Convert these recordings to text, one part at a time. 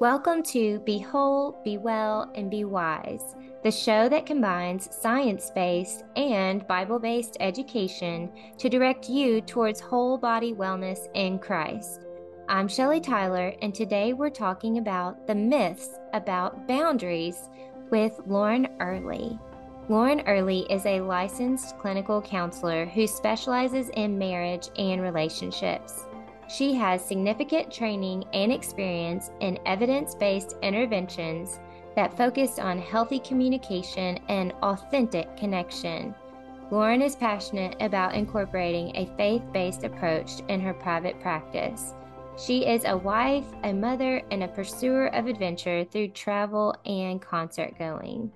Welcome to Be Whole, Be Well, and Be Wise, the show that combines science based and Bible based education to direct you towards whole body wellness in Christ. I'm Shelly Tyler, and today we're talking about the myths about boundaries with Lauren Early. Lauren Early is a licensed clinical counselor who specializes in marriage and relationships. She has significant training and experience in evidence based interventions that focus on healthy communication and authentic connection. Lauren is passionate about incorporating a faith based approach in her private practice. She is a wife, a mother, and a pursuer of adventure through travel and concert going.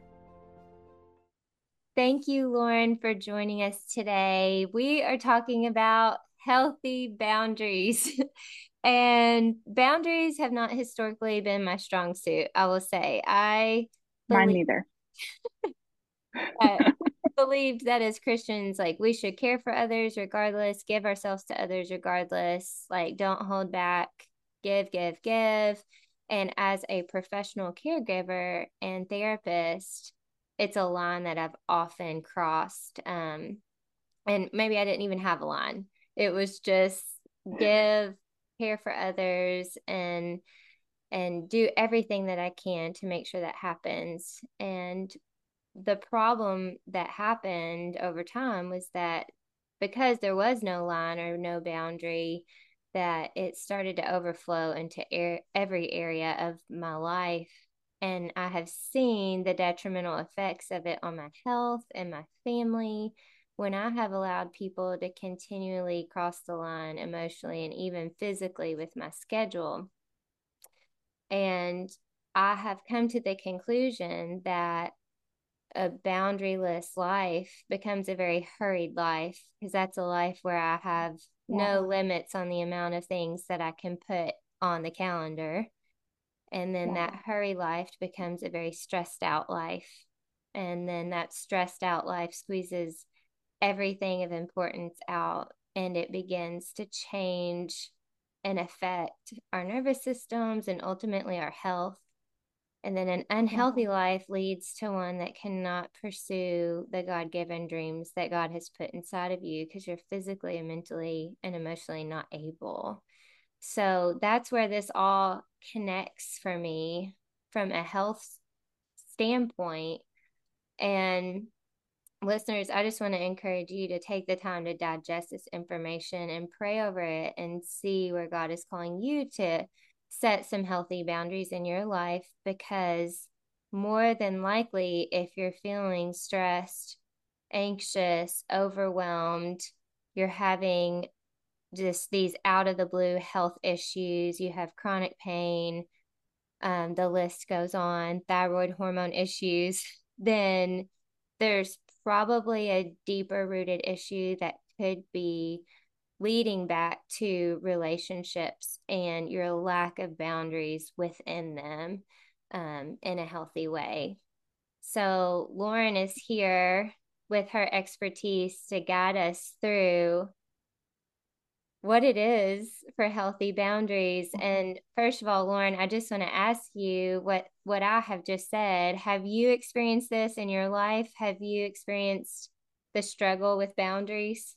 Thank you, Lauren, for joining us today. We are talking about healthy boundaries. and boundaries have not historically been my strong suit, I will say. I believe, mine neither. I believed that as Christians, like we should care for others regardless, give ourselves to others regardless, like don't hold back, give, give, give. And as a professional caregiver and therapist, it's a line that I've often crossed. Um, and maybe I didn't even have a line it was just give care for others and and do everything that I can to make sure that happens. And the problem that happened over time was that because there was no line or no boundary that it started to overflow into er- every area of my life. And i have seen the detrimental effects of it on my health and my family when I have allowed people to continually cross the line emotionally and even physically with my schedule. And I have come to the conclusion that a boundaryless life becomes a very hurried life because that's a life where I have yeah. no limits on the amount of things that I can put on the calendar. And then yeah. that hurry life becomes a very stressed out life. And then that stressed out life squeezes everything of importance out and it begins to change and affect our nervous systems and ultimately our health. And then an unhealthy mm-hmm. life leads to one that cannot pursue the God given dreams that God has put inside of you because you're physically and mentally and emotionally not able. So that's where this all connects for me from a health standpoint. And listeners, I just want to encourage you to take the time to digest this information and pray over it and see where God is calling you to set some healthy boundaries in your life because more than likely, if you're feeling stressed, anxious, overwhelmed, you're having just these out of the blue health issues, you have chronic pain, um, the list goes on, thyroid hormone issues, then there's probably a deeper rooted issue that could be leading back to relationships and your lack of boundaries within them um, in a healthy way. So, Lauren is here with her expertise to guide us through what it is for healthy boundaries. Mm-hmm. And first of all, Lauren, I just want to ask you what what I have just said. Have you experienced this in your life? Have you experienced the struggle with boundaries?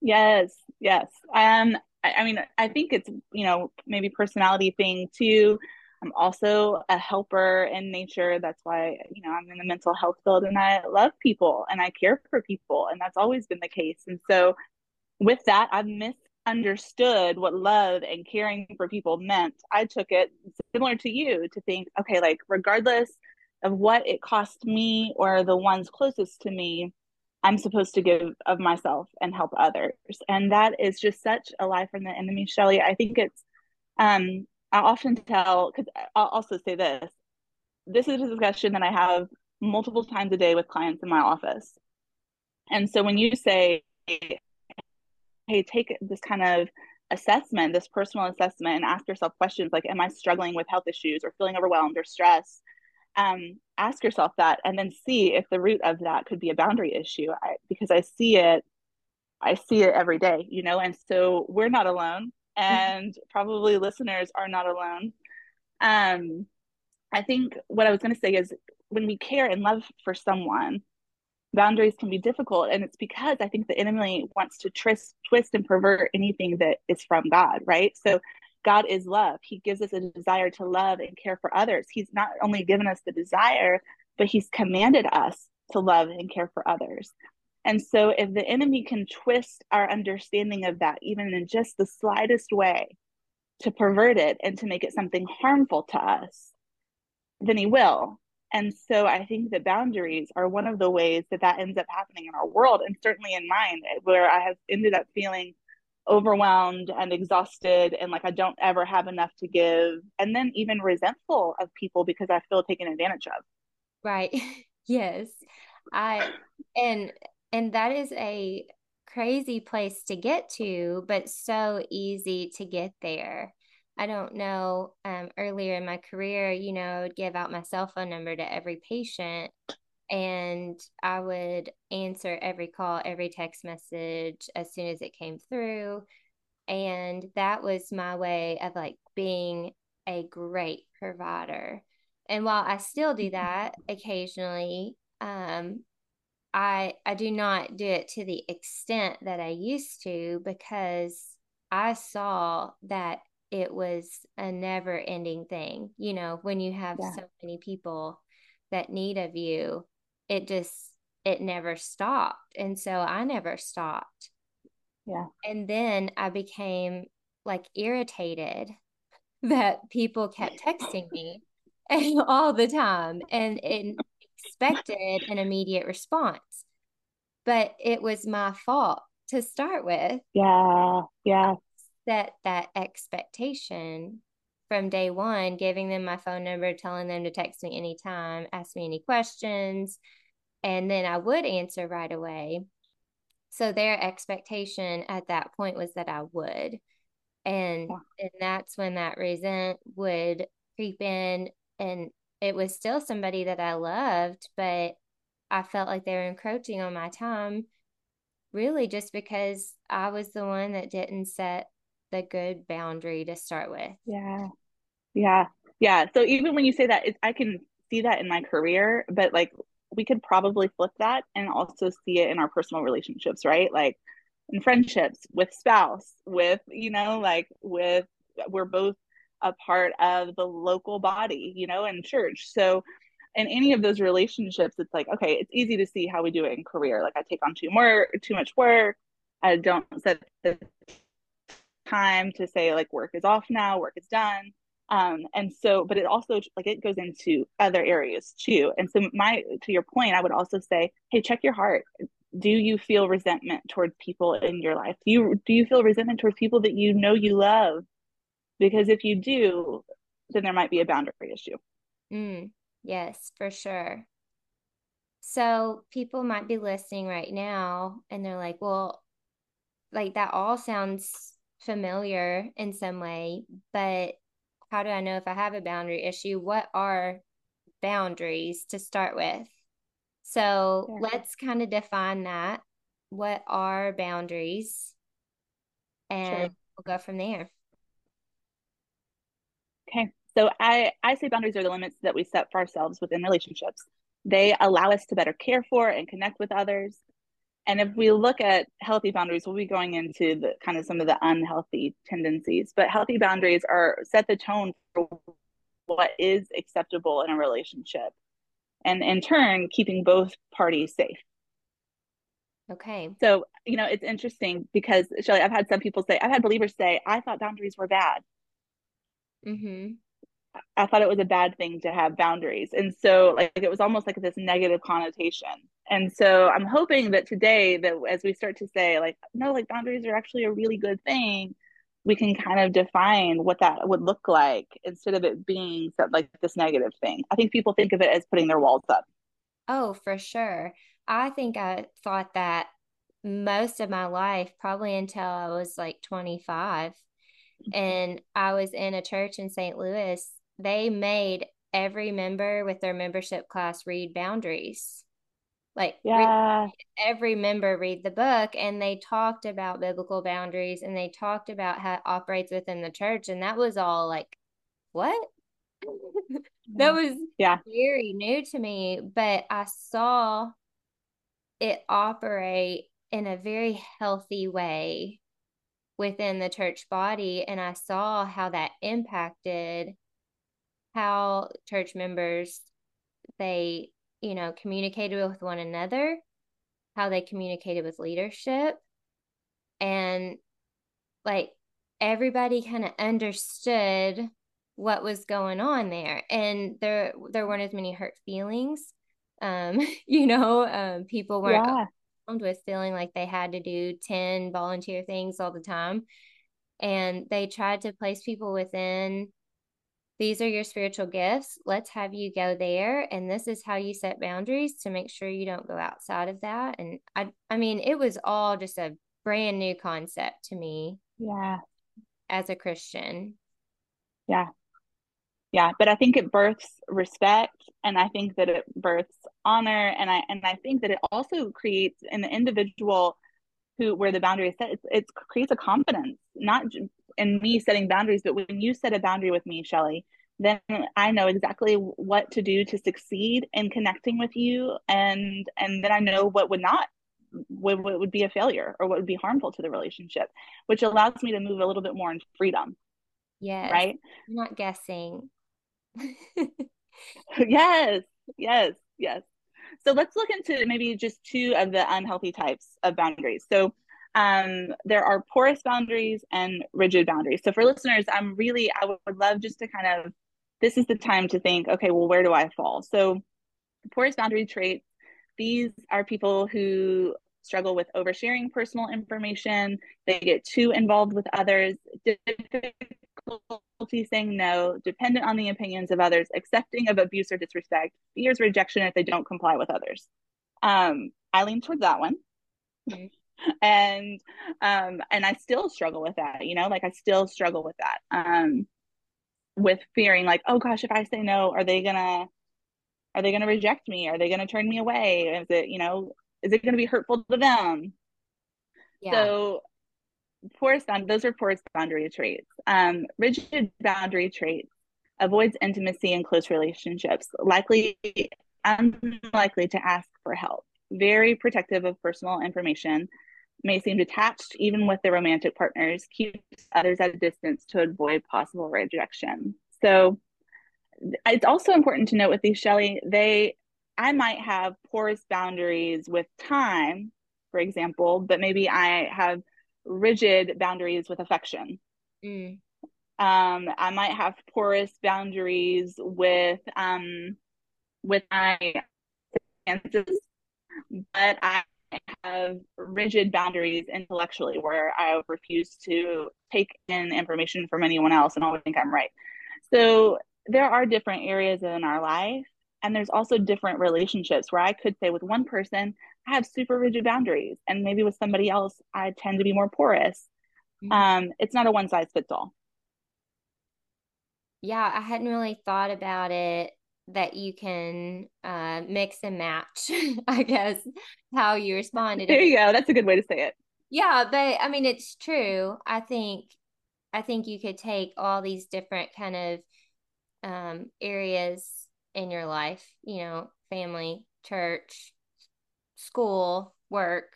Yes, yes. Um, I, I mean, I think it's you know maybe personality thing too. I'm also a helper in nature. That's why, you know, I'm in the mental health field and I love people and I care for people. And that's always been the case. And so with that, I misunderstood what love and caring for people meant. I took it similar to you to think, okay, like regardless of what it cost me or the ones closest to me, I'm supposed to give of myself and help others. And that is just such a lie from the enemy, Shelly. I think it's, um, I often tell, because I'll also say this this is a discussion that I have multiple times a day with clients in my office. And so when you say, hey, take this kind of assessment, this personal assessment, and ask yourself questions like, Am I struggling with health issues or feeling overwhelmed or stressed? Um, ask yourself that and then see if the root of that could be a boundary issue I, because I see it. I see it every day, you know, and so we're not alone, mm-hmm. and probably listeners are not alone. Um, I think what I was going to say is when we care and love for someone, boundaries can be difficult. And it's because I think the enemy wants to twist, twist and pervert anything that is from God, right? So God is love. He gives us a desire to love and care for others. He's not only given us the desire, but He's commanded us to love and care for others. And so, if the enemy can twist our understanding of that, even in just the slightest way, to pervert it and to make it something harmful to us, then he will. And so I think that boundaries are one of the ways that that ends up happening in our world, and certainly in mine, eh, where I have ended up feeling overwhelmed and exhausted and like I don't ever have enough to give, and then even resentful of people because I feel taken advantage of. Right. yes. I and and that is a crazy place to get to, but so easy to get there. I don't know, um, earlier in my career, you know, I would give out my cell phone number to every patient and I would answer every call, every text message as soon as it came through. And that was my way of like being a great provider. And while I still do that occasionally, um, I I do not do it to the extent that I used to because I saw that it was a never ending thing. You know, when you have yeah. so many people that need of you, it just it never stopped. And so I never stopped. Yeah. And then I became like irritated that people kept texting me all the time and, and expected an immediate response. But it was my fault to start with. Yeah. Yeah set that expectation from day one, giving them my phone number, telling them to text me anytime, ask me any questions, and then I would answer right away. So their expectation at that point was that I would. And and that's when that resent would creep in and it was still somebody that I loved, but I felt like they were encroaching on my time really just because I was the one that didn't set the good boundary to start with. Yeah. Yeah. Yeah. So even when you say that, I can see that in my career, but like we could probably flip that and also see it in our personal relationships, right? Like in friendships with spouse, with, you know, like with, we're both a part of the local body, you know, in church. So in any of those relationships, it's like, okay, it's easy to see how we do it in career. Like I take on too more, too much work. I don't set the time to say like work is off now, work is done. Um, and so, but it also like it goes into other areas too. And so, my to your point, I would also say, hey, check your heart. Do you feel resentment towards people in your life? Do you do you feel resentment towards people that you know you love? Because if you do, then there might be a boundary issue. Mm, yes, for sure. So people might be listening right now and they're like, well, like that all sounds familiar in some way, but how do I know if I have a boundary issue? What are boundaries to start with? So yeah. let's kind of define that. What are boundaries? And sure. we'll go from there. Okay. So I, I say boundaries are the limits that we set for ourselves within relationships. They allow us to better care for and connect with others. And if we look at healthy boundaries, we'll be going into the kind of some of the unhealthy tendencies. But healthy boundaries are set the tone for what is acceptable in a relationship, and in turn, keeping both parties safe. Okay. So, you know, it's interesting because Shelly, I've had some people say, I've had believers say, I thought boundaries were bad. Mm-hmm. I thought it was a bad thing to have boundaries. And so like it was almost like this negative connotation. And so I'm hoping that today that as we start to say like no like boundaries are actually a really good thing, we can kind of define what that would look like instead of it being like this negative thing. I think people think of it as putting their walls up. Oh, for sure. I think I thought that most of my life, probably until I was like 25. Mm-hmm. And I was in a church in St. Louis they made every member with their membership class read boundaries. Like yeah. read, every member read the book and they talked about biblical boundaries and they talked about how it operates within the church and that was all like what? that was yeah very new to me, but I saw it operate in a very healthy way within the church body. And I saw how that impacted how church members they, you know, communicated with one another, how they communicated with leadership, and like everybody kind of understood what was going on there and there there weren't as many hurt feelings um you know um people weren't yeah. with feeling like they had to do 10 volunteer things all the time and they tried to place people within these are your spiritual gifts. Let's have you go there. And this is how you set boundaries to make sure you don't go outside of that. And i i mean it was all just a brand new concept to me yeah. as a christian. Yeah. Yeah. But i think it births respect and i think that it births honor and i and i think that it also creates in the individual who where the boundary is set it, it creates a confidence not in me setting boundaries but when you set a boundary with me shelly then i know exactly what to do to succeed in connecting with you and and then i know what would not what, what would be a failure or what would be harmful to the relationship which allows me to move a little bit more in freedom yes right I'm not guessing yes, yes, yes. So let's look into maybe just two of the unhealthy types of boundaries. So um, there are porous boundaries and rigid boundaries. So for listeners, I'm really, I would love just to kind of, this is the time to think, okay, well, where do I fall? So porous boundary traits, these are people who struggle with oversharing personal information. They get too involved with others, difficulty saying no, dependent on the opinions of others, accepting of abuse or disrespect, fears rejection if they don't comply with others. Um, I lean towards that one. Mm-hmm. and um and I still struggle with that, you know, like I still struggle with that. Um with fearing like, oh gosh, if I say no, are they gonna are they gonna reject me? Are they gonna turn me away? Is it, you know, is it gonna be hurtful to them? Yeah. So bound those are porous boundary traits. Um, rigid boundary traits avoids intimacy and close relationships, likely unlikely to ask for help, very protective of personal information, may seem detached even with their romantic partners, keeps others at a distance to avoid possible rejection. So it's also important to note with these Shelly, they I might have porous boundaries with time, for example, but maybe I have rigid boundaries with affection. Mm. Um, I might have porous boundaries with um, with my finances, but I have rigid boundaries intellectually where I refuse to take in information from anyone else and always think I'm right. So there are different areas in our life and there's also different relationships where I could say with one person, I have super rigid boundaries. And maybe with somebody else, I tend to be more porous. Mm-hmm. Um, it's not a one size fits all. Yeah, I hadn't really thought about it that you can uh, mix and match, I guess, how you responded. There you go. That's a good way to say it. Yeah, but I mean, it's true. I think, I think you could take all these different kind of um, areas in your life, you know, family, church, school, work,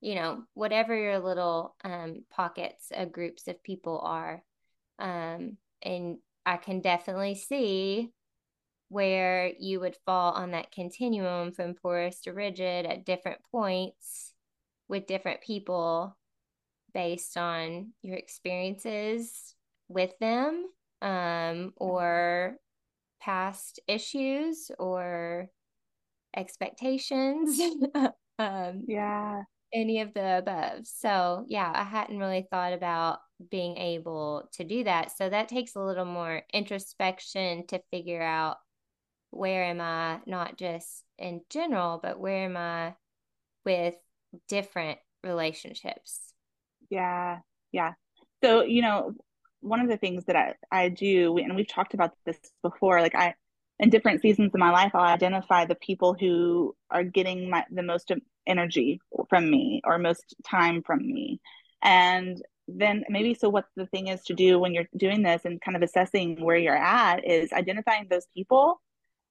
you know, whatever your little um, pockets of groups of people are. Um, and I can definitely see where you would fall on that continuum from porous to rigid at different points with different people based on your experiences with them um, or past issues or expectations. um, yeah. Any of the above. So, yeah, I hadn't really thought about being able to do that. So, that takes a little more introspection to figure out where am I, not just in general, but where am I with different relationships. Yeah. Yeah. So, you know, one of the things that I, I do, and we've talked about this before, like I, in different seasons of my life, I'll identify the people who are getting my, the most energy from me or most time from me. And then maybe so what the thing is to do when you're doing this and kind of assessing where you're at is identifying those people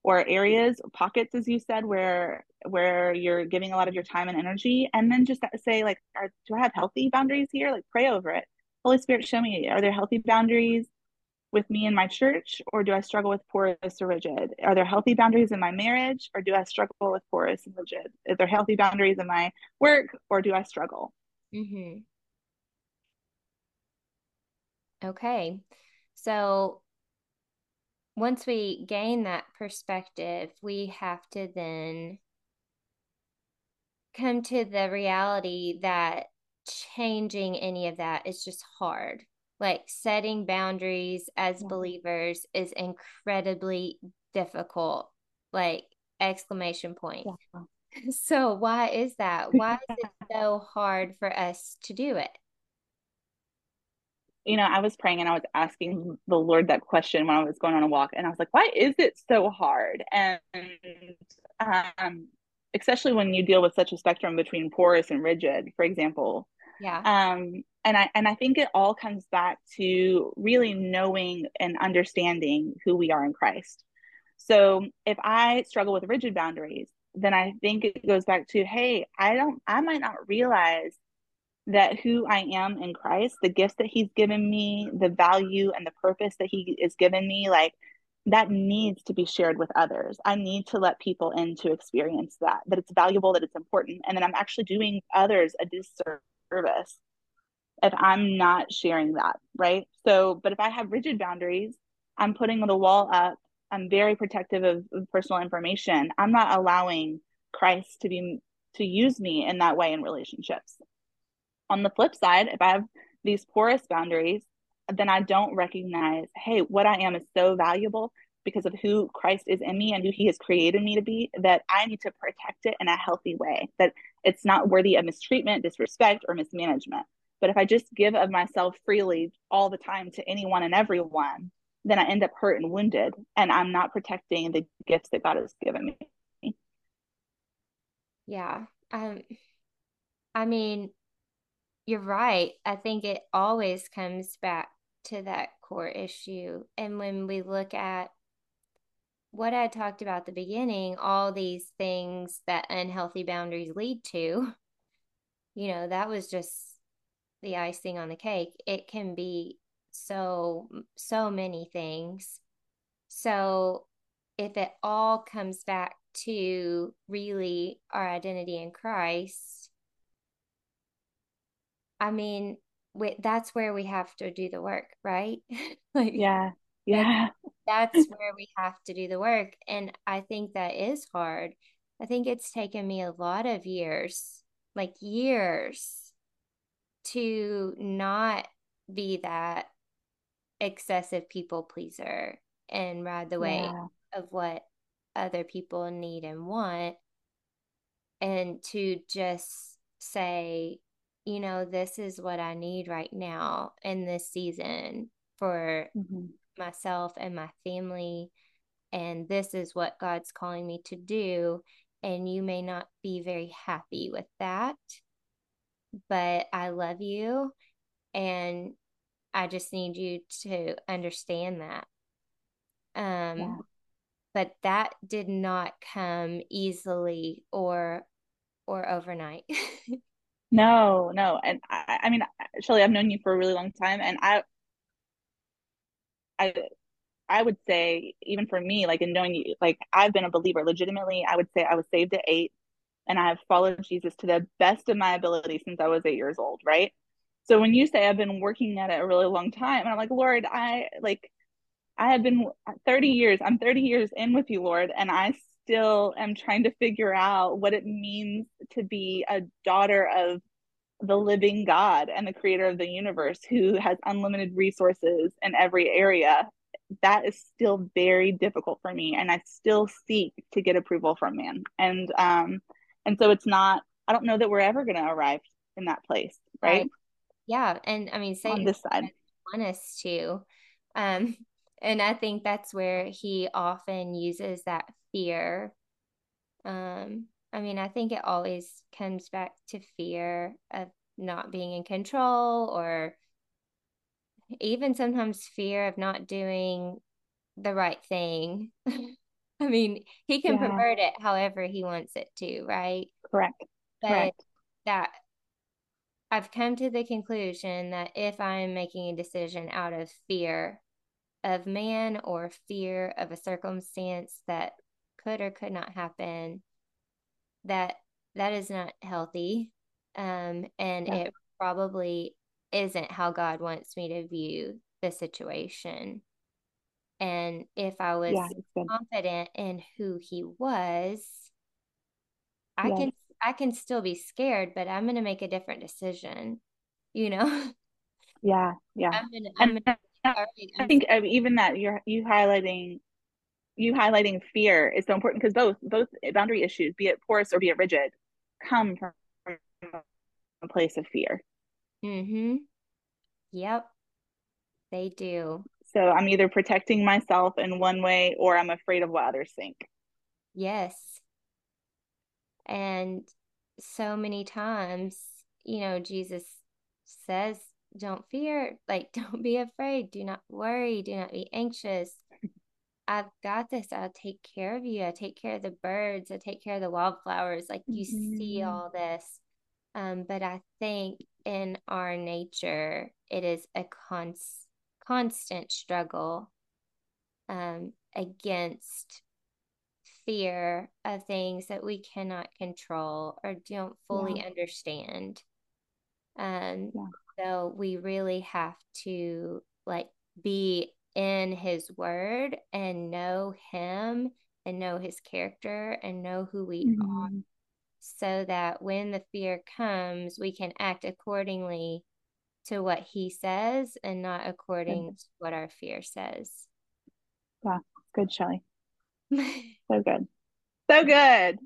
or areas pockets as you said where where you're giving a lot of your time and energy and then just say like are, do i have healthy boundaries here? Like pray over it. Holy spirit show me are there healthy boundaries with me and my church or do i struggle with porous or rigid? Are there healthy boundaries in my marriage or do i struggle with porous and rigid? Is there healthy boundaries in my work or do i struggle? Mm-hmm. okay. So once we gain that perspective, we have to then come to the reality that changing any of that is just hard. Like setting boundaries as yeah. believers is incredibly difficult. Like exclamation point. Yeah. So why is that? Why is it so hard for us to do it? You know, I was praying and I was asking the Lord that question when I was going on a walk, and I was like, why is it so hard? And um, especially when you deal with such a spectrum between porous and rigid, for example. Yeah. Um, and I and I think it all comes back to really knowing and understanding who we are in Christ. So if I struggle with rigid boundaries, then I think it goes back to, hey, I don't, I might not realize that who I am in Christ, the gifts that He's given me, the value and the purpose that He is given me, like that needs to be shared with others. I need to let people in to experience that, that it's valuable, that it's important, and that I'm actually doing others a disservice if I'm not sharing that, right? So, but if I have rigid boundaries, I'm putting the wall up, I'm very protective of, of personal information. I'm not allowing Christ to be to use me in that way in relationships on the flip side, if I have these porous boundaries, then I don't recognize, hey, what I am is so valuable because of who Christ is in me and who he has created me to be that I need to protect it in a healthy way, that it's not worthy of mistreatment, disrespect, or mismanagement. But if I just give of myself freely all the time to anyone and everyone, then I end up hurt and wounded, and I'm not protecting the gifts that God has given me. Yeah. Um, I mean, you're right. I think it always comes back to that core issue. And when we look at what I talked about at the beginning, all these things that unhealthy boundaries lead to, you know, that was just the icing on the cake. It can be so, so many things. So if it all comes back to really our identity in Christ, I mean, we, that's where we have to do the work, right? like, yeah, yeah. That's, where we have to do the work. And I think that is hard. I think it's taken me a lot of years, like years, to not be that excessive people pleaser and ride the weight yeah. of what other people need and want and to just say you know, this is what I need right now in this season for mm-hmm. myself and my family. And this is what God's calling me to do. And you may not be very happy with that, but I love you. And I just need you to understand that. Um, yeah. but that did not come easily or or overnight. No, no. And I, I mean, Shelly, I've known you for a really long time, and I, I, I would say, even for me, like in knowing you, like I've been a believer legitimately. I would say I was saved at eight, and I've followed Jesus to the best of my ability since I was eight years old, right? So when you say I've been working at it a really long time, and I'm like, Lord, I like, I have been 30 years. I'm 30 years in with you, Lord, and I still am trying to figure out what it means to be a daughter of the living God and the creator of the universe who has unlimited resources in every area. That is still very difficult for me. And I still seek to get approval from man. And um and so it's not I don't know that we're ever gonna arrive in that place, right? right. Yeah. And I mean say on this side. Want us to. Um and I think that's where he often uses that fear. Um, I mean, I think it always comes back to fear of not being in control or even sometimes fear of not doing the right thing. I mean, he can yeah. pervert it however he wants it to, right? Correct. But Correct. that I've come to the conclusion that if I'm making a decision out of fear of man or fear of a circumstance that could or could not happen, that that is not healthy. Um, and yeah. it probably isn't how God wants me to view the situation. And if I was yeah, confident in who he was, I yes. can I can still be scared, but I'm gonna make a different decision, you know? Yeah, yeah. I'm gonna, I'm gonna, I think even that you're you highlighting you highlighting fear is so important because both both boundary issues, be it porous or be it rigid, come from a place of fear. Mm-hmm. Yep. They do. So I'm either protecting myself in one way or I'm afraid of what others think. Yes. And so many times, you know, Jesus says, don't fear, like, don't be afraid, do not worry, do not be anxious. I've got this. I'll take care of you. I take care of the birds. I take care of the wildflowers. Like you mm-hmm. see all this. Um, but I think in our nature, it is a const- constant struggle um, against fear of things that we cannot control or don't fully yeah. understand. Um, yeah. So we really have to like be in his word and know him and know his character and know who we mm-hmm. are so that when the fear comes we can act accordingly to what he says and not according good. to what our fear says. Yeah good shelly. So good. So good.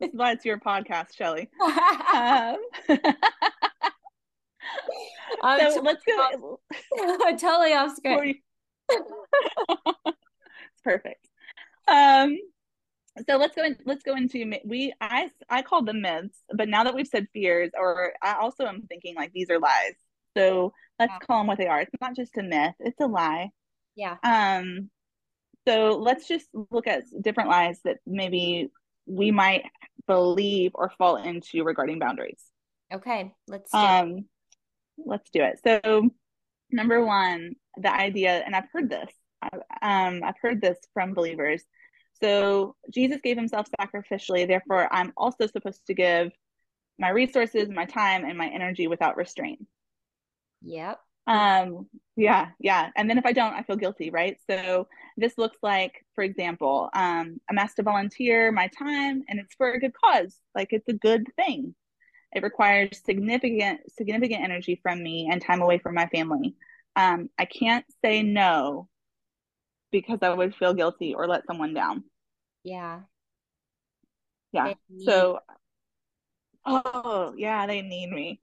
That's why it's your podcast shelly. Um, so let's go totally off script it's perfect. Um, so let's go in, let's go into we I I called them myths, but now that we've said fears, or I also am thinking like these are lies. So let's yeah. call them what they are. It's not just a myth; it's a lie. Yeah. Um. So let's just look at different lies that maybe we might believe or fall into regarding boundaries. Okay, let's um, it. let's do it. So number one, the idea, and I've heard this, um, I've heard this from believers. So Jesus gave himself sacrificially, therefore, I'm also supposed to give my resources, my time, and my energy without restraint. Yep. Um, yeah, yeah. And then if I don't, I feel guilty, right? So this looks like, for example, um, I'm asked to volunteer my time and it's for a good cause. Like it's a good thing. It requires significant, significant energy from me and time away from my family um, I can't say no because I would feel guilty or let someone down. Yeah. Yeah. So, oh, yeah, they need me.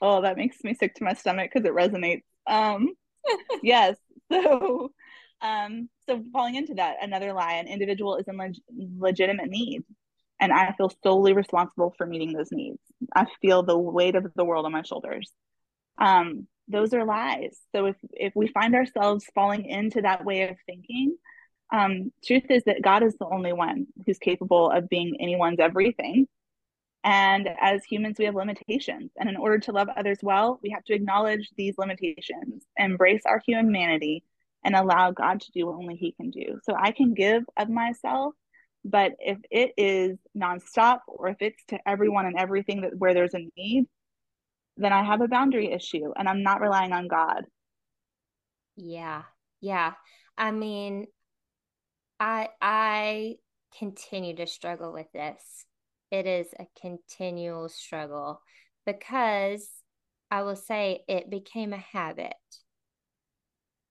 Oh, that makes me sick to my stomach because it resonates. Um, yes. So, um, so falling into that, another lie, an individual is in leg- legitimate need. And I feel solely responsible for meeting those needs. I feel the weight of the world on my shoulders. Um, those are lies. So if if we find ourselves falling into that way of thinking, um, truth is that God is the only one who's capable of being anyone's everything. And as humans, we have limitations. And in order to love others well, we have to acknowledge these limitations, embrace our humanity, and allow God to do what only He can do. So I can give of myself, but if it is nonstop or if it's to everyone and everything that where there's a need, then I have a boundary issue and I'm not relying on God. Yeah. Yeah. I mean, I I continue to struggle with this. It is a continual struggle because I will say it became a habit.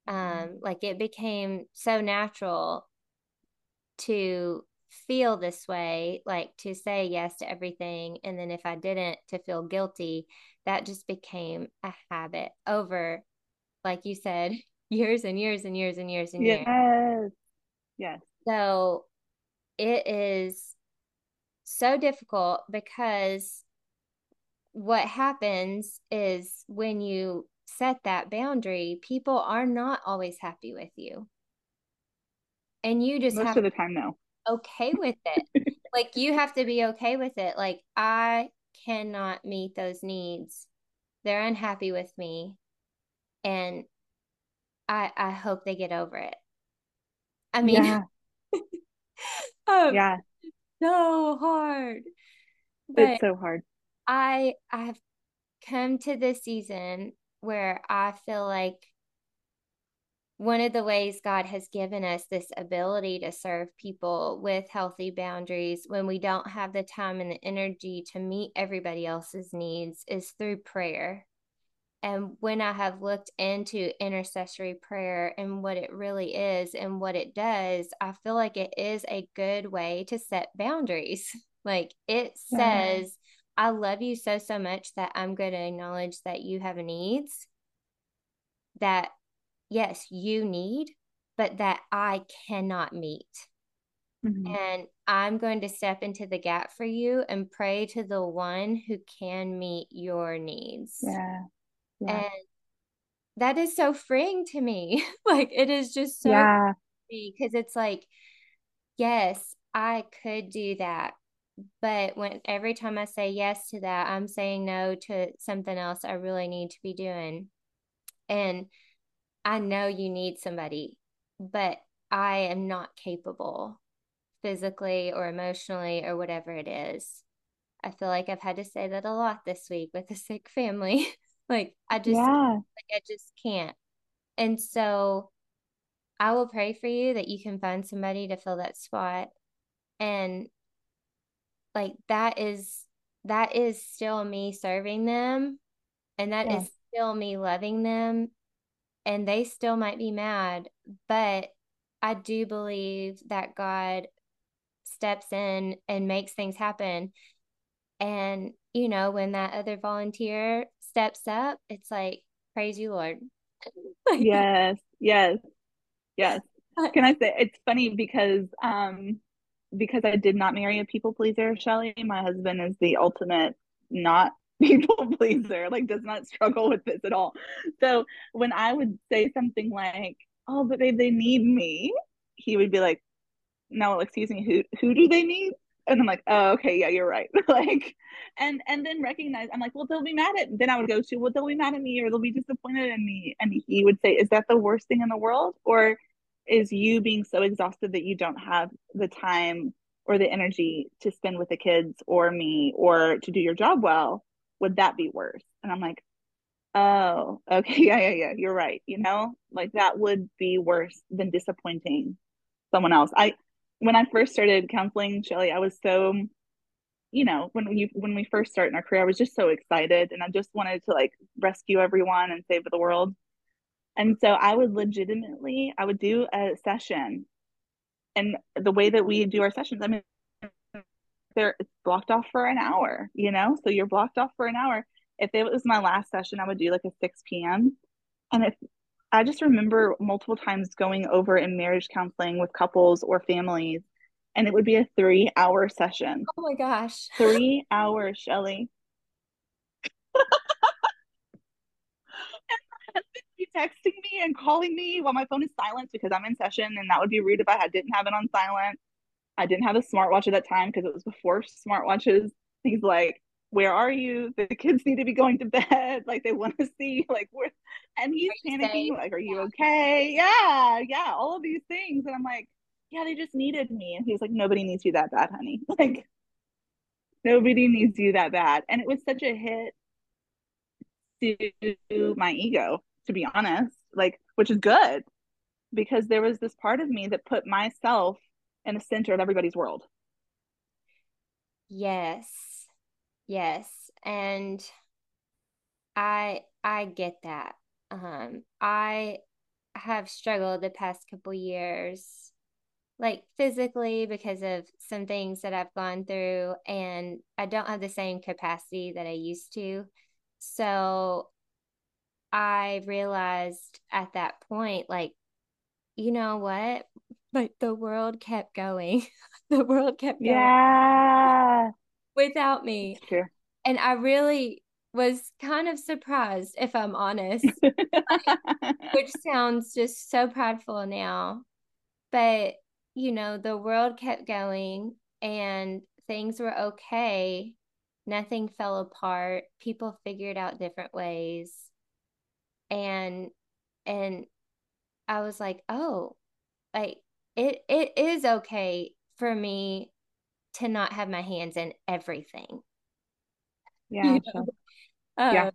Mm-hmm. Um like it became so natural to feel this way, like to say yes to everything. And then if I didn't, to feel guilty, that just became a habit over, like you said, years and years and years and years and yes. years. Yes. So it is so difficult because what happens is when you set that boundary, people are not always happy with you. And you just most have of the time, no. Okay with it. like you have to be okay with it. Like I cannot meet those needs. They're unhappy with me. And I I hope they get over it. I mean yeah. um, yeah. So hard. But it's so hard. I I have come to this season where I feel like one of the ways God has given us this ability to serve people with healthy boundaries when we don't have the time and the energy to meet everybody else's needs is through prayer. And when I have looked into intercessory prayer and what it really is and what it does, I feel like it is a good way to set boundaries. Like it says, I love you so, so much that I'm going to acknowledge that you have needs that, yes, you need, but that I cannot meet. Mm-hmm. And I'm going to step into the gap for you and pray to the one who can meet your needs. Yeah. yeah. And that is so freeing to me. like it is just so yeah. because it's like, yes, I could do that but when every time I say yes to that, I'm saying no to something else I really need to be doing. And I know you need somebody, but I am not capable physically or emotionally or whatever it is. I feel like I've had to say that a lot this week with a sick family. like I just yeah. like I just can't. And so I will pray for you that you can find somebody to fill that spot. And like that is that is still me serving them and that yeah. is still me loving them and they still might be mad but i do believe that god steps in and makes things happen. And you know when that other volunteer steps up it's like praise you lord. Yes yes yes. Can i say it's funny because um because I did not marry a people pleaser, Shelly, my husband is the ultimate not people pleaser, like does not struggle with this at all. So when I would say something like, Oh, but babe, they need me, he would be like, No, excuse me, who who do they need? And I'm like, oh, okay, yeah, you're right. like, and and then recognize, I'm like, well, they'll be mad at. Then I would go to, well, they'll be mad at me, or they'll be disappointed in me. And he would say, is that the worst thing in the world, or is you being so exhausted that you don't have the time or the energy to spend with the kids or me or to do your job well would that be worse and i'm like oh okay yeah yeah yeah you're right you know like that would be worse than disappointing someone else. I when i first started counseling shelly i was so you know when you when we first start in our career i was just so excited and i just wanted to like rescue everyone and save the world. And so I would legitimately, I would do a session. And the way that we do our sessions, I mean, they're it's blocked off for an hour, you know? So you're blocked off for an hour. If it was my last session, I would do like a 6 p.m. And if I just remember multiple times going over in marriage counseling with couples or families, and it would be a three hour session. Oh my gosh. Three hours, Shelly. texting me and calling me while my phone is silent because I'm in session, and that would be rude if I had didn't have it on silent. I didn't have a smartwatch at that time because it was before smartwatches. He's like, "Where are you? The kids need to be going to bed. Like they want to see like where." And he's panicking, like, "Are you okay? Yeah, yeah, all of these things." And I'm like, "Yeah, they just needed me." And he's like, "Nobody needs you that bad, honey. Like nobody needs you that bad." And it was such a hit to my ego to be honest, like, which is good because there was this part of me that put myself in the center of everybody's world. Yes. Yes. And I I get that. Um I have struggled the past couple years like physically because of some things that I've gone through and I don't have the same capacity that I used to. So I realized at that point, like, you know what? Like the world kept going. the world kept going. Yeah. Without me. True. And I really was kind of surprised, if I'm honest, which sounds just so prideful now. But, you know, the world kept going and things were okay. Nothing fell apart. People figured out different ways. And, and I was like, oh, like it, it is okay for me to not have my hands in everything. Yeah. You know? yeah. Um,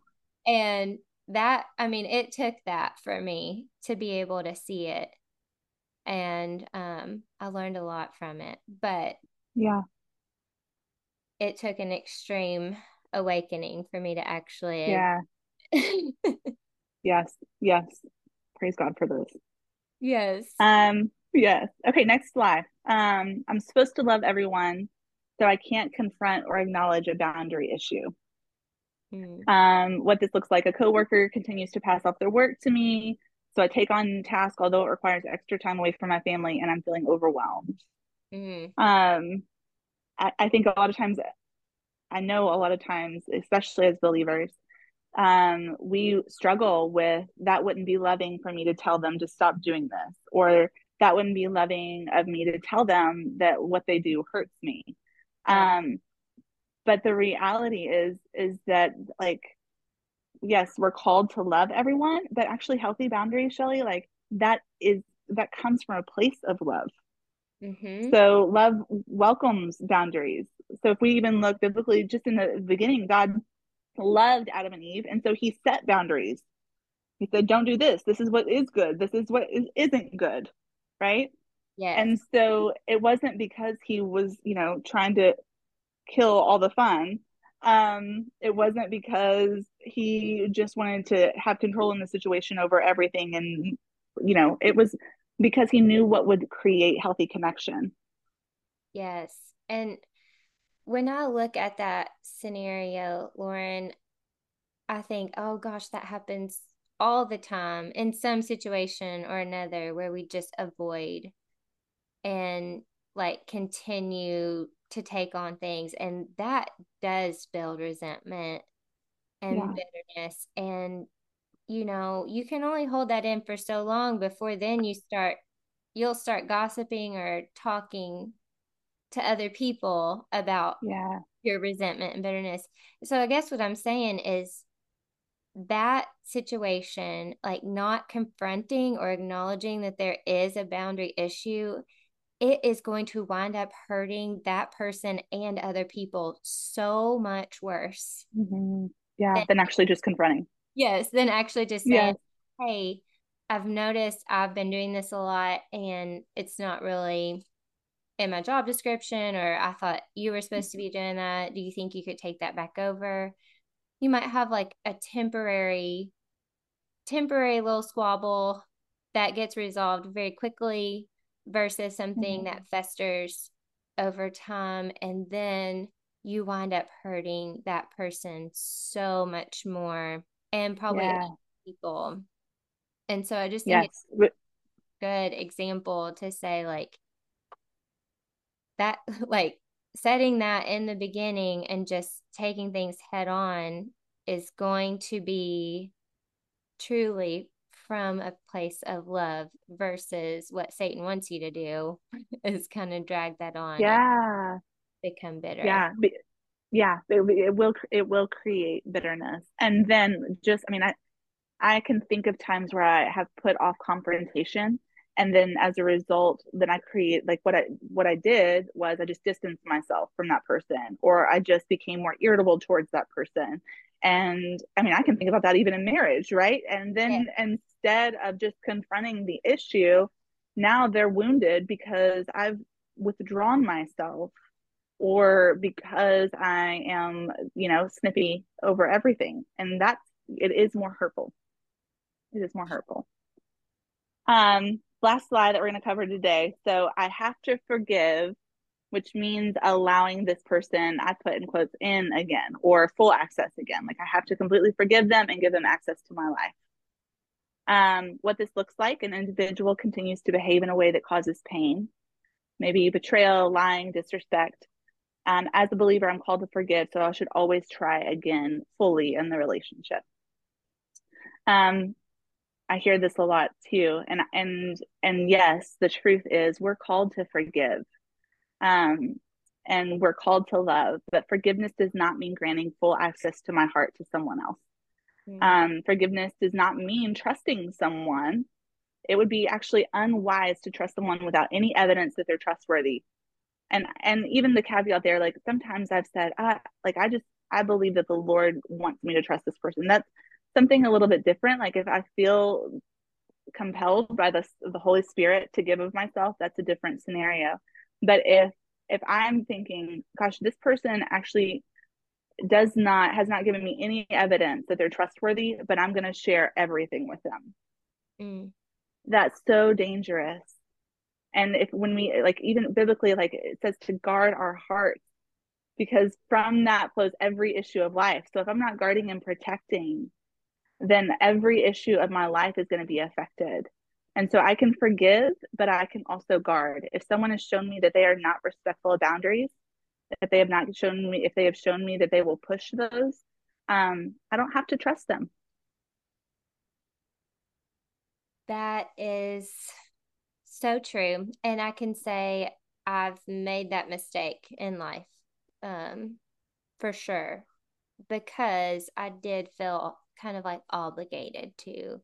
and that, I mean, it took that for me to be able to see it. And um, I learned a lot from it. But yeah, it took an extreme awakening for me to actually. Yeah. yes. Yes. Praise God for this. Yes. Um, yes. Okay, next slide. Um, I'm supposed to love everyone, so I can't confront or acknowledge a boundary issue. Mm. Um, what this looks like a coworker continues to pass off their work to me. So I take on task, although it requires extra time away from my family, and I'm feeling overwhelmed. Mm. Um, I, I think a lot of times, I know a lot of times, especially as believers, um, we struggle with that wouldn't be loving for me to tell them to stop doing this, or that wouldn't be loving of me to tell them that what they do hurts me. Um, but the reality is is that like yes we're called to love everyone but actually healthy boundaries shelly like that is that comes from a place of love. Mm-hmm. so love welcomes boundaries. So if we even look biblically just in the beginning god loved adam and eve and so he set boundaries. He said don't do this. This is what is good. This is what is, isn't good right yeah and so it wasn't because he was you know trying to kill all the fun. Um, it wasn't because he just wanted to have control in the situation over everything. And, you know, it was because he knew what would create healthy connection. Yes. And when I look at that scenario, Lauren, I think, oh gosh, that happens all the time in some situation or another where we just avoid and like continue to take on things and that does build resentment and yeah. bitterness and you know you can only hold that in for so long before then you start you'll start gossiping or talking to other people about yeah your resentment and bitterness so i guess what i'm saying is that situation like not confronting or acknowledging that there is a boundary issue it is going to wind up hurting that person and other people so much worse. Mm-hmm. Yeah, than, than, actually just confronting. Yes, than actually just saying, yeah. hey, I've noticed I've been doing this a lot and it's not really in my job description, or I thought you were supposed to be doing that. Do you think you could take that back over? You might have like a temporary, temporary little squabble that gets resolved very quickly versus something mm-hmm. that festers over time and then you wind up hurting that person so much more and probably yeah. people and so i just think yes. it's a good example to say like that like setting that in the beginning and just taking things head on is going to be truly from a place of love versus what Satan wants you to do is kind of drag that on. Yeah. Become bitter. Yeah. Yeah. It, it will, it will create bitterness. And then just, I mean, I, I can think of times where I have put off confrontation and then as a result then i create like what i what i did was i just distanced myself from that person or i just became more irritable towards that person. And i mean i can think about that even in marriage right? And then yeah. instead of just confronting the issue now they're wounded because i've withdrawn myself or because i am you know snippy over everything. And that's it is more hurtful. It is more hurtful. Um last slide that we're going to cover today so i have to forgive which means allowing this person, I put in quotes, in again or full access again. Like I have to completely forgive them and give them access to my life. Um, what this looks like an individual continues to behave in a way that causes pain, maybe betrayal, lying, disrespect. Um, as a believer, I'm called to forgive, so I should always try again fully in the relationship. Um, I hear this a lot too, and and and yes, the truth is we're called to forgive, um, and we're called to love. But forgiveness does not mean granting full access to my heart to someone else. Mm-hmm. Um, forgiveness does not mean trusting someone. It would be actually unwise to trust someone without any evidence that they're trustworthy. And and even the caveat there, like sometimes I've said, ah, like I just I believe that the Lord wants me to trust this person. That's something a little bit different. Like if I feel compelled by the the Holy Spirit to give of myself, that's a different scenario. But if if I'm thinking, gosh, this person actually does not has not given me any evidence that they're trustworthy, but I'm going to share everything with them. Mm. That's so dangerous. And if when we like even biblically, like it says to guard our hearts, because from that flows every issue of life. So if I'm not guarding and protecting then every issue of my life is going to be affected. And so I can forgive, but I can also guard. If someone has shown me that they are not respectful of boundaries, if they have not shown me, if they have shown me that they will push those, um, I don't have to trust them. That is so true. And I can say I've made that mistake in life um, for sure because I did feel kind of like obligated to.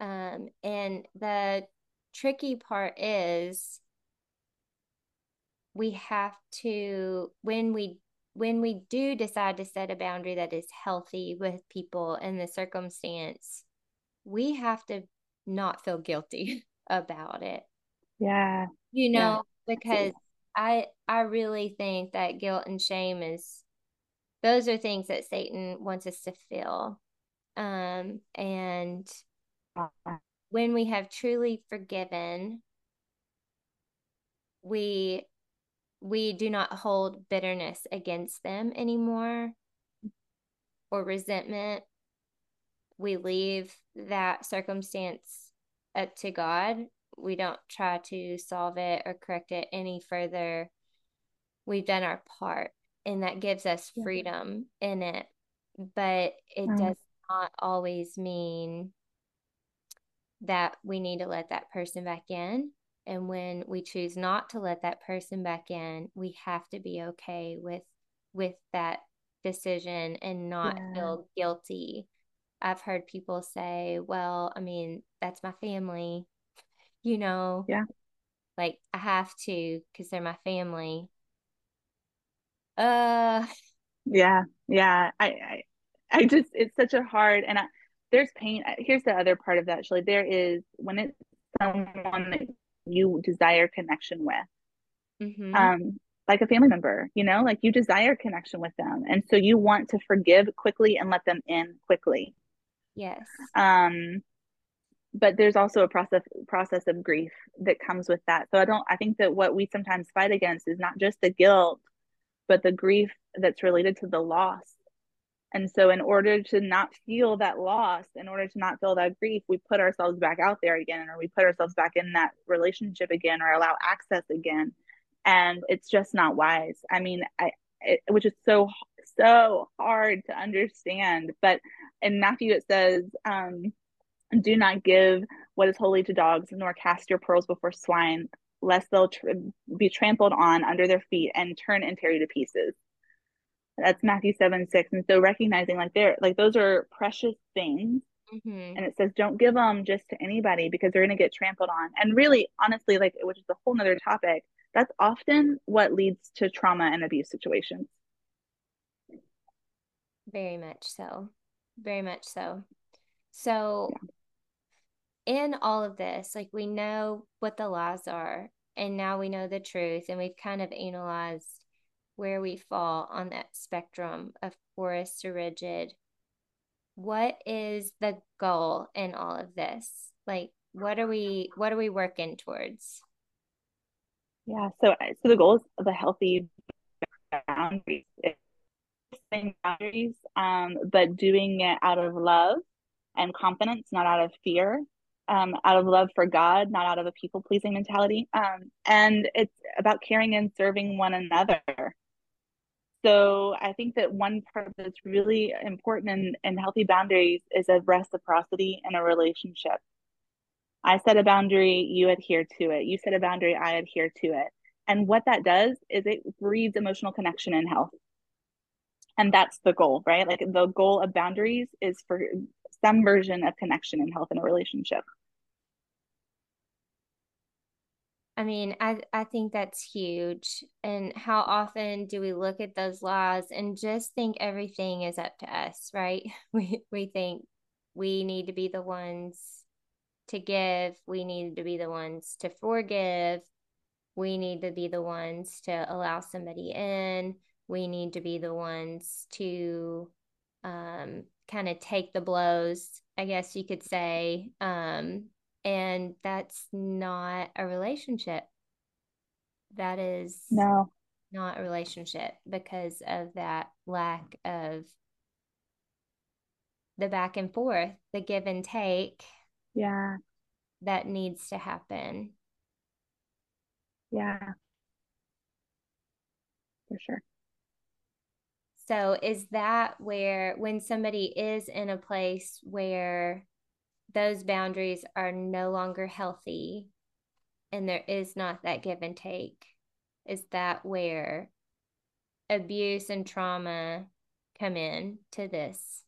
Um, and the tricky part is we have to when we when we do decide to set a boundary that is healthy with people in the circumstance we have to not feel guilty about it yeah you know yeah. because i i really think that guilt and shame is those are things that satan wants us to feel um, and when we have truly forgiven, we we do not hold bitterness against them anymore or resentment. We leave that circumstance up to God. We don't try to solve it or correct it any further. We've done our part, and that gives us freedom in it. But it does not always mean that we need to let that person back in. And when we choose not to let that person back in, we have to be okay with with that decision and not yeah. feel guilty. I've heard people say, well, I mean, that's my family, you know. Yeah. Like I have to cuz they're my family. Uh yeah. Yeah. I, I I just it's such a hard and I, there's pain. Here's the other part of that, actually. There is when it's someone that you desire connection with, mm-hmm. um, like a family member, you know, like you desire connection with them, and so you want to forgive quickly and let them in quickly. Yes. Um, but there's also a process process of grief that comes with that. So I don't. I think that what we sometimes fight against is not just the guilt, but the grief that's related to the loss and so, in order to not feel that loss, in order to not feel that grief, we put ourselves back out there again, or we put ourselves back in that relationship again, or allow access again. And it's just not wise. I mean, I, it, which is so, so hard to understand. But in Matthew, it says, um, do not give what is holy to dogs, nor cast your pearls before swine, lest they'll tr- be trampled on under their feet and turn and tear you to pieces. That's Matthew 7 6. And so recognizing like they're like those are precious things. Mm-hmm. And it says, don't give them just to anybody because they're going to get trampled on. And really, honestly, like, which is a whole nother topic, that's often what leads to trauma and abuse situations. Very much so. Very much so. So, yeah. in all of this, like, we know what the laws are, and now we know the truth, and we've kind of analyzed where we fall on that spectrum of porous to rigid. What is the goal in all of this? Like what are we what are we working towards? Yeah, so so the goal is the healthy boundaries. boundaries, um, but doing it out of love and confidence, not out of fear. Um, out of love for God, not out of a people pleasing mentality. Um, and it's about caring and serving one another so I think that one part that's really important in, in healthy boundaries is a reciprocity in a relationship. I set a boundary, you adhere to it. You set a boundary, I adhere to it. And what that does is it breeds emotional connection and health. And that's the goal, right? Like the goal of boundaries is for some version of connection and health in a relationship. I mean, I, I think that's huge. And how often do we look at those laws and just think everything is up to us, right? We we think we need to be the ones to give, we need to be the ones to forgive, we need to be the ones to allow somebody in, we need to be the ones to um, kind of take the blows, I guess you could say, um, and that's not a relationship. That is no. not a relationship because of that lack of the back and forth the give and take yeah. that needs to happen. Yeah. For sure. So is that where when somebody is in a place where those boundaries are no longer healthy and there is not that give and take, is that where abuse and trauma come in to this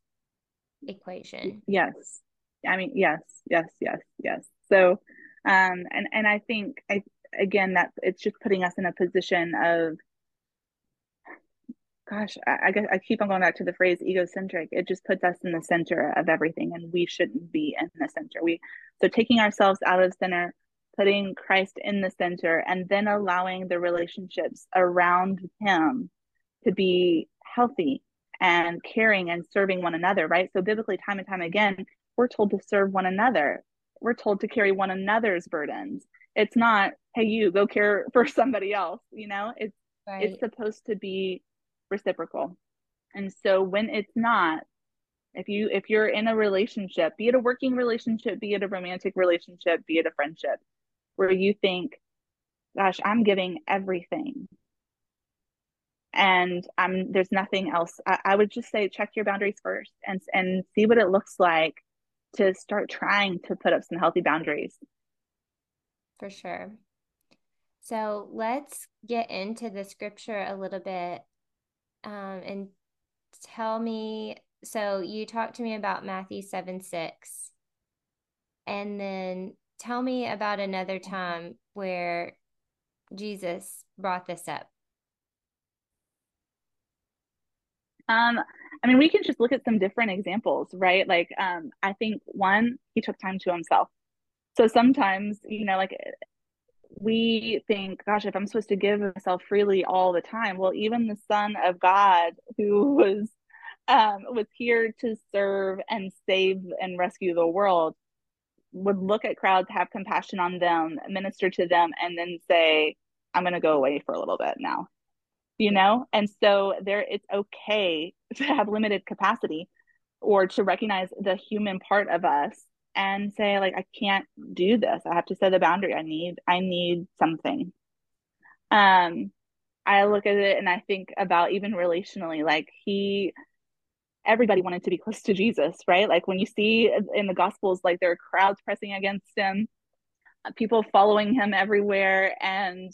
equation? Yes. I mean, yes, yes, yes, yes. So, um, and and I think I again that it's just putting us in a position of gosh, I, I guess I keep on going back to the phrase egocentric. It just puts us in the center of everything, and we shouldn't be in the center. We so taking ourselves out of center, putting Christ in the center, and then allowing the relationships around Him to be healthy and caring and serving one another. Right. So biblically, time and time again, we're told to serve one another. We're told to carry one another's burdens. It's not, hey, you go care for somebody else. You know, it's right. it's supposed to be reciprocal. And so when it's not, if you if you're in a relationship, be it a working relationship, be it a romantic relationship, be it a friendship, where you think, gosh, I'm giving everything. And I'm there's nothing else. I, I would just say check your boundaries first and and see what it looks like to start trying to put up some healthy boundaries. For sure. So let's get into the scripture a little bit um, and tell me. So you talked to me about Matthew 7 6. And then tell me about another time where Jesus brought this up. Um, I mean, we can just look at some different examples, right? Like, um, I think one, he took time to himself. So sometimes, you know, like we think, gosh, if I'm supposed to give myself freely all the time, well, even the Son of God, who was um, was here to serve and save and rescue the world, would look at crowds, have compassion on them, minister to them, and then say, "I'm going to go away for a little bit now." You know, and so there, it's okay to have limited capacity or to recognize the human part of us and say like i can't do this. I have to set a boundary. I need i need something. Um i look at it and i think about even relationally like he everybody wanted to be close to jesus right? Like when you see in the gospels like there are crowds pressing against him people following him everywhere and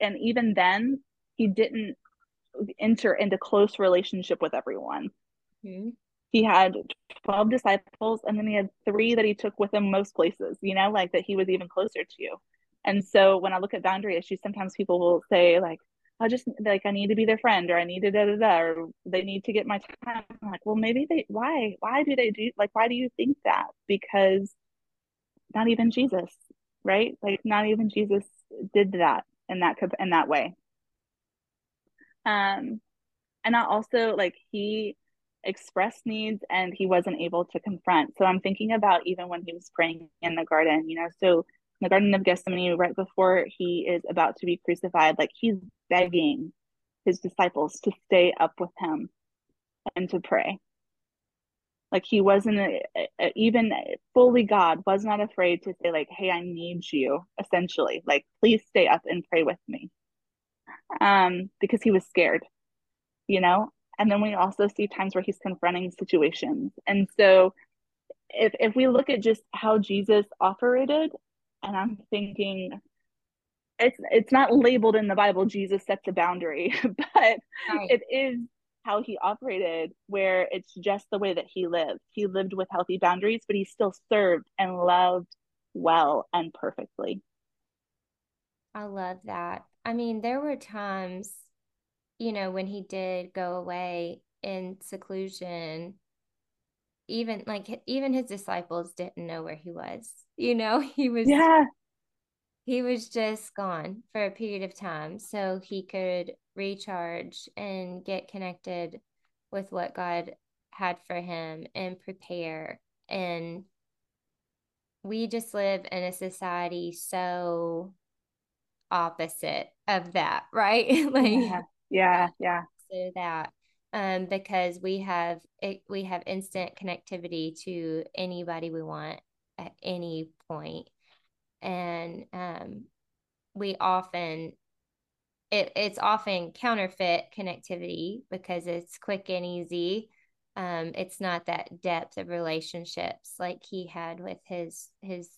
and even then he didn't enter into close relationship with everyone. Mm-hmm he had 12 disciples and then he had three that he took with him most places you know like that he was even closer to. You. and so when i look at boundary issues sometimes people will say like i just like i need to be their friend or i need to da da da or they need to get my time. I'm like well maybe they why why do they do like why do you think that? Because not even jesus right? Like not even jesus did that in that in that way. Um and i also like he expressed needs and he wasn't able to confront. So I'm thinking about even when he was praying in the garden, you know, so in the Garden of Gethsemane, right before he is about to be crucified, like he's begging his disciples to stay up with him and to pray. Like he wasn't a, a, even fully God, was not afraid to say, like, hey, I need you, essentially. Like, please stay up and pray with me. Um, because he was scared you know? And then we also see times where he's confronting situations. And so if if we look at just how Jesus operated, and I'm thinking it's it's not labeled in the Bible Jesus sets a boundary, but right. it is how he operated where it's just the way that he lived. He lived with healthy boundaries, but he still served and loved well and perfectly. I love that. I mean, there were times, you know, when he did go away in seclusion, even like even his disciples didn't know where he was. You know, he was Yeah. He was just gone for a period of time so he could recharge and get connected with what God had for him and prepare and we just live in a society so opposite of that, right? like yeah, yeah, yeah. So that um because we have it, we have instant connectivity to anybody we want at any point. And um we often it, it's often counterfeit connectivity because it's quick and easy. Um it's not that depth of relationships like he had with his his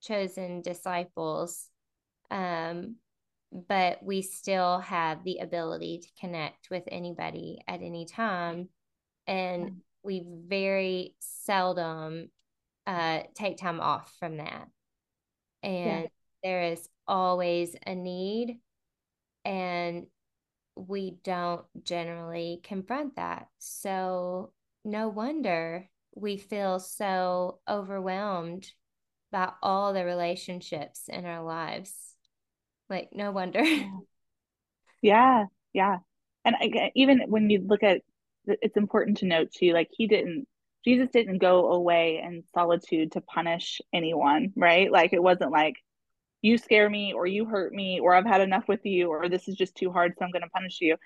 chosen disciples. Um, but we still have the ability to connect with anybody at any time. And we very seldom uh, take time off from that. And yeah. there is always a need. And we don't generally confront that. So, no wonder we feel so overwhelmed by all the relationships in our lives. Like, no wonder. yeah, yeah. And I, even when you look at, it's important to note too, like he didn't, Jesus didn't go away in solitude to punish anyone, right? Like it wasn't like you scare me or you hurt me or I've had enough with you or this is just too hard, so I'm going to punish you.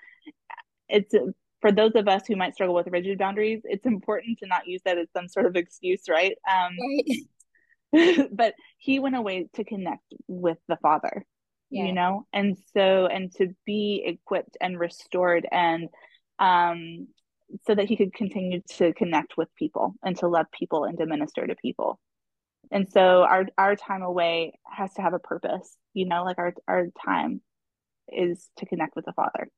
It's for those of us who might struggle with rigid boundaries, it's important to not use that as some sort of excuse, right? Um, right. but he went away to connect with the Father yeah. you know? And so and to be equipped and restored and um so that he could continue to connect with people and to love people and to minister to people. And so our our time away has to have a purpose you know? Like our our time is to connect with the father.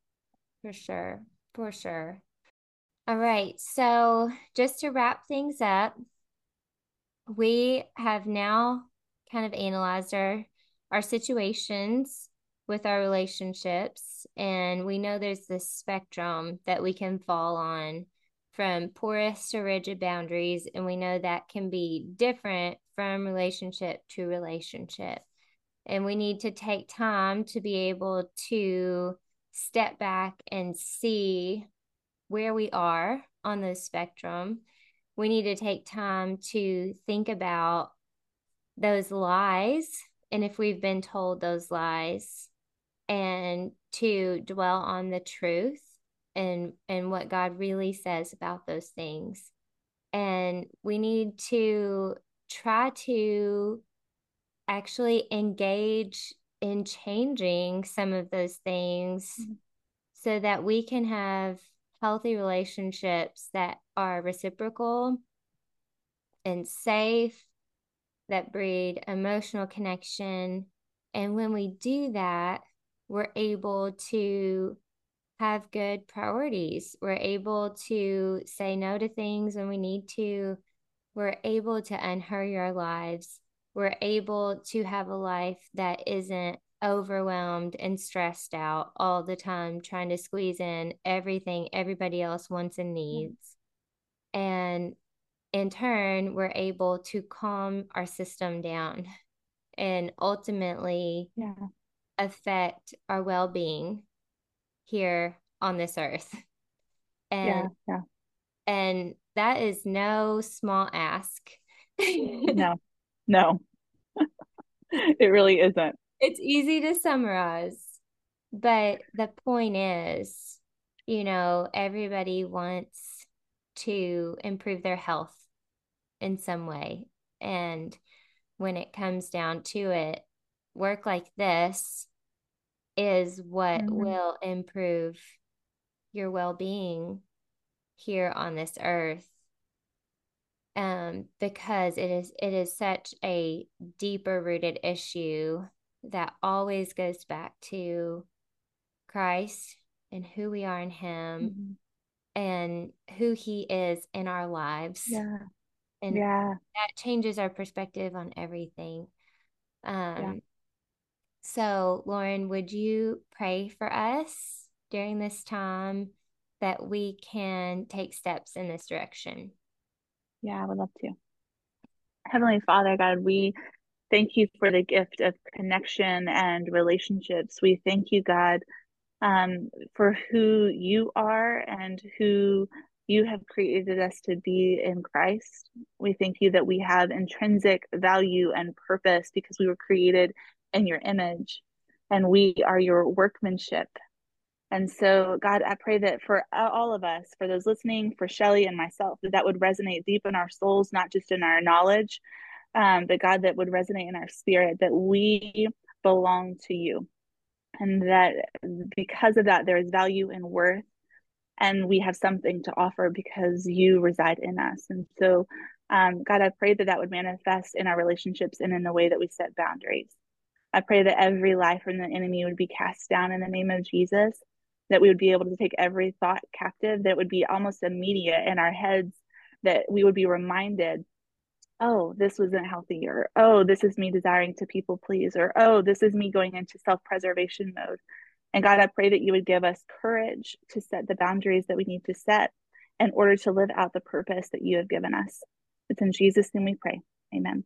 For sure. For sure. All right. So just to wrap things up we have now kind of analyzed our our situations with our relationships and we know there's this spectrum that we can fall on from porous to rigid boundaries and we know that can be different from relationship to relationship. And we need to take time to be able to step back and see where we are on the spectrum. We need to take time to think about those lies and if we've been told those lies and to dwell on the truth and and what God really says about those things and we need to try to actually engage in changing some of those things mm-hmm. so that we can have healthy relationships that are reciprocal and safe that breed emotional connection. And when we do that, we're able to have good priorities. We're able to say no to things when we need to. We're able to unhurry our lives. We're able to have a life that isn't overwhelmed and stressed out all the time, trying to squeeze in everything everybody else wants and needs. And in turn, we're able to calm our system down and ultimately yeah. affect our well being here on this earth. And, yeah, yeah. and that is no small ask. no, no, it really isn't. It's easy to summarize, but the point is, you know, everybody wants to improve their health in some way. And when it comes down to it, work like this is what mm-hmm. will improve your well-being here on this earth um, because it is it is such a deeper rooted issue that always goes back to Christ and who we are in Him mm-hmm. and who He is in our lives. Yeah. And yeah. that changes our perspective on everything. Um, yeah. So, Lauren, would you pray for us during this time that we can take steps in this direction? Yeah, I would love to. Heavenly Father, God, we thank you for the gift of connection and relationships. We thank you, God, um, for who you are and who you have created us to be in Christ. We thank you that we have intrinsic value and purpose because we were created in your image and we are your workmanship. And so, God, I pray that for all of us, for those listening, for Shelly and myself, that that would resonate deep in our souls, not just in our knowledge, um, but God, that would resonate in our spirit, that we belong to you. And that because of that, there is value and worth, and we have something to offer because you reside in us. And so, um, God, I pray that that would manifest in our relationships and in the way that we set boundaries. I pray that every lie from the enemy would be cast down in the name of Jesus, that we would be able to take every thought captive, that would be almost immediate in our heads, that we would be reminded, oh, this wasn't healthy, or oh, this is me desiring to people please, or oh, this is me going into self preservation mode. And God, I pray that you would give us courage to set the boundaries that we need to set in order to live out the purpose that you have given us. It's in Jesus' name we pray. Amen.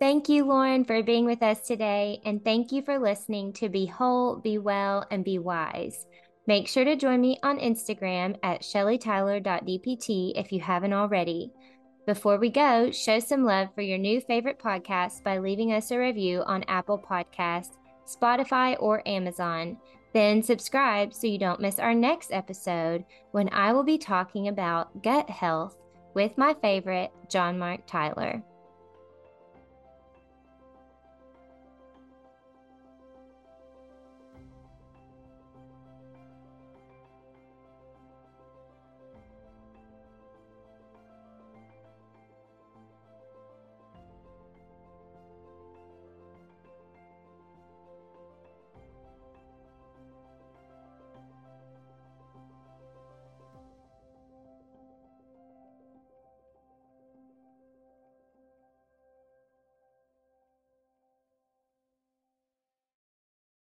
Thank you, Lauren, for being with us today. And thank you for listening to Be Whole, Be Well, and Be Wise. Make sure to join me on Instagram at shellytyler.dpt if you haven't already. Before we go, show some love for your new favorite podcast by leaving us a review on Apple Podcasts, Spotify, or Amazon. Then subscribe so you don't miss our next episode when I will be talking about gut health with my favorite, John Mark Tyler.